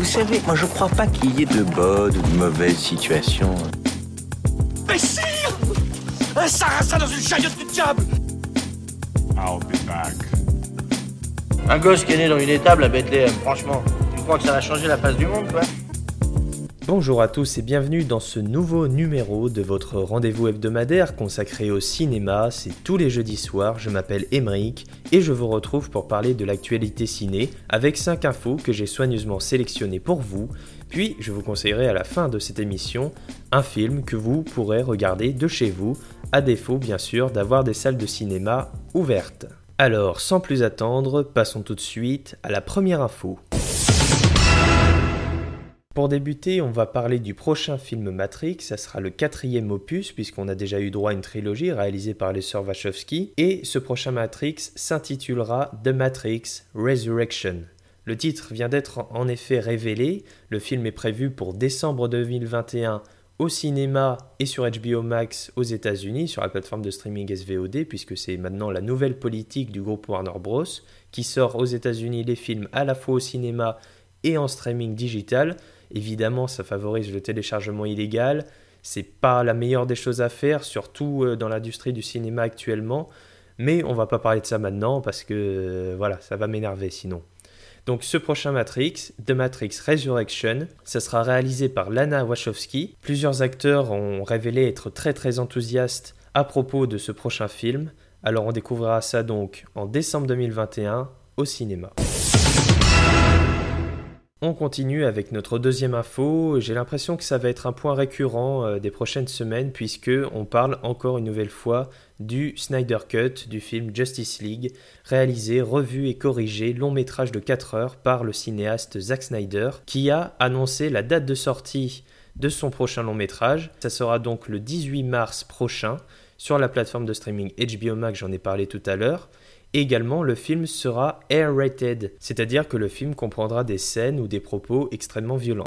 Vous savez, moi je crois pas qu'il y ait de bonnes ou de mauvaises situations. Mais sire Un sarrasin dans une chariote du diable I'll be back. Un gosse qui est né dans une étable à Bethléem, franchement. Tu crois que ça va changer la face du monde, quoi Bonjour à tous et bienvenue dans ce nouveau numéro de votre rendez-vous hebdomadaire consacré au cinéma. C'est tous les jeudis soirs, je m'appelle Emeric et je vous retrouve pour parler de l'actualité ciné avec 5 infos que j'ai soigneusement sélectionnées pour vous. Puis je vous conseillerai à la fin de cette émission un film que vous pourrez regarder de chez vous, à défaut bien sûr d'avoir des salles de cinéma ouvertes. Alors sans plus attendre, passons tout de suite à la première info. Pour débuter, on va parler du prochain film Matrix, ça sera le quatrième opus puisqu'on a déjà eu droit à une trilogie réalisée par les sœurs Wachowski, et ce prochain Matrix s'intitulera The Matrix Resurrection. Le titre vient d'être en effet révélé, le film est prévu pour décembre 2021 au cinéma et sur HBO Max aux États-Unis, sur la plateforme de streaming SVOD, puisque c'est maintenant la nouvelle politique du groupe Warner Bros. qui sort aux États-Unis les films à la fois au cinéma et en streaming digital. Évidemment, ça favorise le téléchargement illégal. C'est pas la meilleure des choses à faire, surtout euh, dans l'industrie du cinéma actuellement. Mais on va pas parler de ça maintenant parce que euh, voilà, ça va m'énerver sinon. Donc ce prochain Matrix, The Matrix Resurrection, ça sera réalisé par Lana Wachowski. Plusieurs acteurs ont révélé être très très enthousiastes à propos de ce prochain film. Alors on découvrira ça donc en décembre 2021 au cinéma. On continue avec notre deuxième info. J'ai l'impression que ça va être un point récurrent euh, des prochaines semaines puisque on parle encore une nouvelle fois du Snyder Cut du film Justice League, réalisé, revu et corrigé, long métrage de 4 heures par le cinéaste Zack Snyder, qui a annoncé la date de sortie de son prochain long métrage. Ça sera donc le 18 mars prochain sur la plateforme de streaming HBO Max, j'en ai parlé tout à l'heure. Également, le film sera air-rated, c'est-à-dire que le film comprendra des scènes ou des propos extrêmement violents.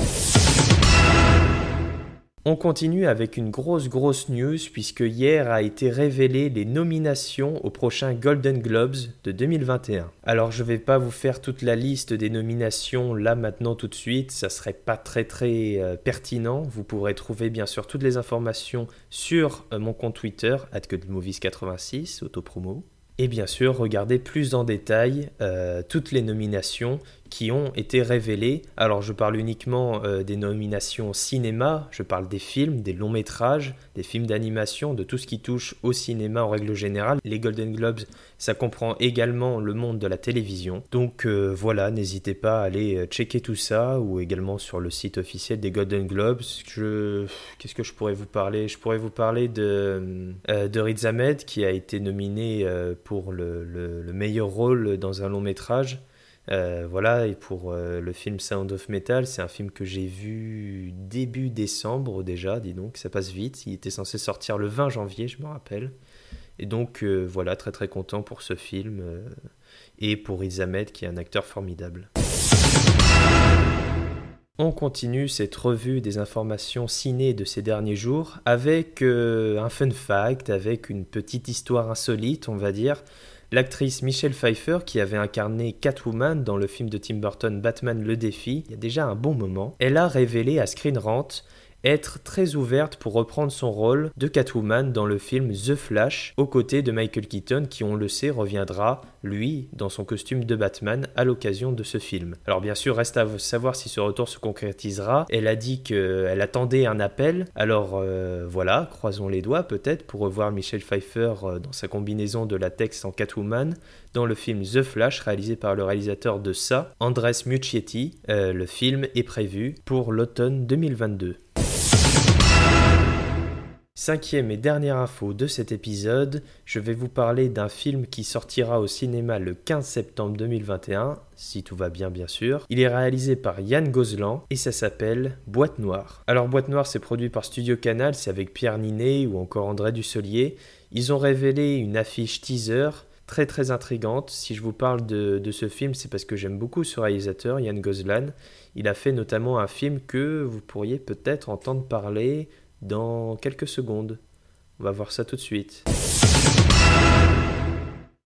On continue avec une grosse grosse news puisque hier a été révélé les nominations au prochain Golden Globes de 2021. Alors je vais pas vous faire toute la liste des nominations là maintenant tout de suite, ça serait pas très très euh, pertinent. Vous pourrez trouver bien sûr toutes les informations sur euh, mon compte Twitter @movies86 autopromo. Et bien sûr, regardez plus en détail euh, toutes les nominations qui ont été révélés. Alors je parle uniquement euh, des nominations cinéma, je parle des films, des longs métrages, des films d'animation, de tout ce qui touche au cinéma en règle générale. Les Golden Globes, ça comprend également le monde de la télévision. Donc euh, voilà, n'hésitez pas à aller euh, checker tout ça ou également sur le site officiel des Golden Globes. Qu'est-ce que je pourrais vous parler? Je pourrais vous parler de, de Riz Ahmed qui a été nominé pour le, le meilleur rôle dans un long métrage. Euh, voilà, et pour euh, le film Sound of Metal, c'est un film que j'ai vu début décembre déjà, dis donc, ça passe vite. Il était censé sortir le 20 janvier, je me rappelle. Et donc euh, voilà, très très content pour ce film et pour Riz Ahmed qui est un acteur formidable. On continue cette revue des informations ciné de ces derniers jours avec un fun fact, avec une petite histoire insolite, on va dire. L'actrice Michelle Pfeiffer, qui avait incarné Catwoman dans le film de Tim Burton Batman le défi, il y a déjà un bon moment, elle a révélé à Screen Rant être très ouverte pour reprendre son rôle de Catwoman dans le film The Flash, aux côtés de Michael Keaton qui, on le sait, reviendra, lui, dans son costume de Batman à l'occasion de ce film. Alors bien sûr, reste à savoir si ce retour se concrétisera. Elle a dit qu'elle attendait un appel, alors euh, voilà, croisons les doigts peut-être pour revoir Michelle Pfeiffer euh, dans sa combinaison de latex en Catwoman dans le film The Flash réalisé par le réalisateur de ça, Andres Muccietti. Euh, le film est prévu pour l'automne 2022. Cinquième et dernière info de cet épisode, je vais vous parler d'un film qui sortira au cinéma le 15 septembre 2021, si tout va bien bien sûr. Il est réalisé par Yann Gozlan et ça s'appelle Boîte Noire. Alors Boîte Noire c'est produit par Studio Canal, c'est avec Pierre Ninet ou encore André Dussolier. Ils ont révélé une affiche teaser très très intrigante. Si je vous parle de, de ce film, c'est parce que j'aime beaucoup ce réalisateur, Yann Gozlan. Il a fait notamment un film que vous pourriez peut-être entendre parler dans quelques secondes. On va voir ça tout de suite.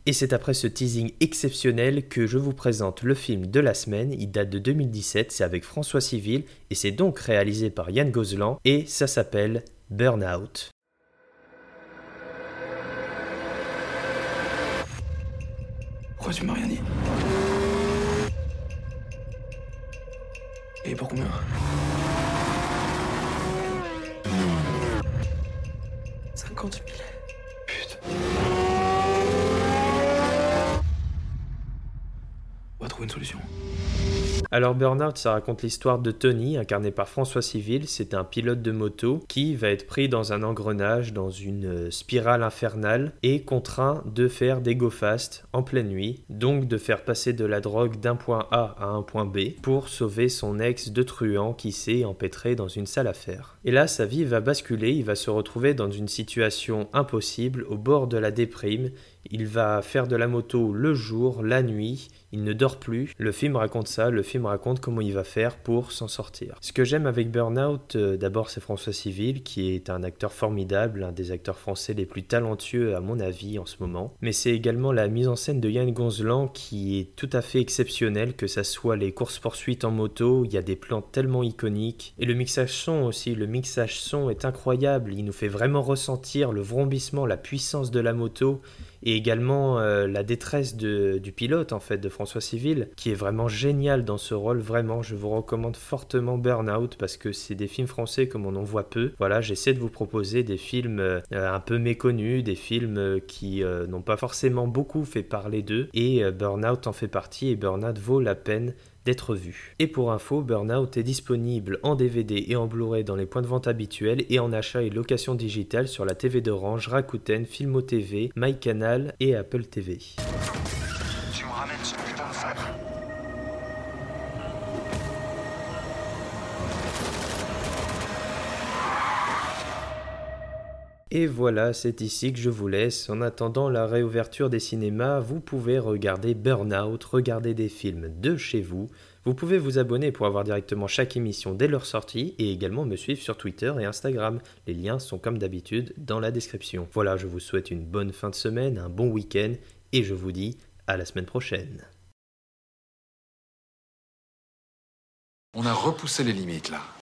Et c'est après ce teasing exceptionnel que je vous présente le film de la semaine. Il date de 2017, c'est avec François Civil et c'est donc réalisé par Yann Gozlan et ça s'appelle Burnout. Pourquoi tu m'as rien dit? Et pour combien? 50 000. Putain. On va trouver une solution. Alors Burnout, ça raconte l'histoire de Tony, incarné par François Civil. C'est un pilote de moto qui va être pris dans un engrenage, dans une euh, spirale infernale, et contraint de faire des go fast en pleine nuit, donc de faire passer de la drogue d'un point A à un point B pour sauver son ex de truand qui s'est empêtré dans une salle à faire. Et là, sa vie va basculer, il va se retrouver dans une situation impossible, au bord de la déprime. Il va faire de la moto le jour, la nuit, il ne dort plus. Le film raconte ça, le film raconte comment il va faire pour s'en sortir. Ce que j'aime avec Burnout, euh, d'abord c'est François Civil, qui est un acteur formidable, un des acteurs français les plus talentueux à mon avis en ce moment. Mais c'est également la mise en scène de Yann Gonzlan qui est tout à fait exceptionnelle, que ça soit les courses-poursuites en moto, il y a des plans tellement iconiques. Et le mixage son aussi, le mixage son est incroyable, il nous fait vraiment ressentir le vrombissement, la puissance de la moto et également euh, la détresse de, du pilote en fait de François Civil qui est vraiment génial dans ce rôle. Vraiment je vous recommande fortement Burnout parce que c'est des films français comme on en voit peu. Voilà j'essaie de vous proposer des films euh, un peu méconnus des films euh, qui n'ont pas forcément beaucoup fait parler d'eux. Et Burnout en fait partie et Burnout vaut la peine d'être vu. Et pour info, Burnout est disponible en DVD et en Blu-ray dans les points de vente habituels et en achat et location digitale sur la TV d'Orange, Rakuten, Filmo TV, MyCanal et Apple TV. Et voilà, c'est ici que je vous laisse. En attendant la réouverture des cinémas, vous pouvez regarder Burnout, regarder des films de chez vous. Vous pouvez vous abonner pour avoir directement chaque émission dès leur sortie et également me suivre sur Twitter et Instagram. Les liens sont comme d'habitude dans la description. Voilà, je vous souhaite une bonne fin de semaine, un bon week-end et je vous dis à la semaine prochaine. On a repoussé les limites là.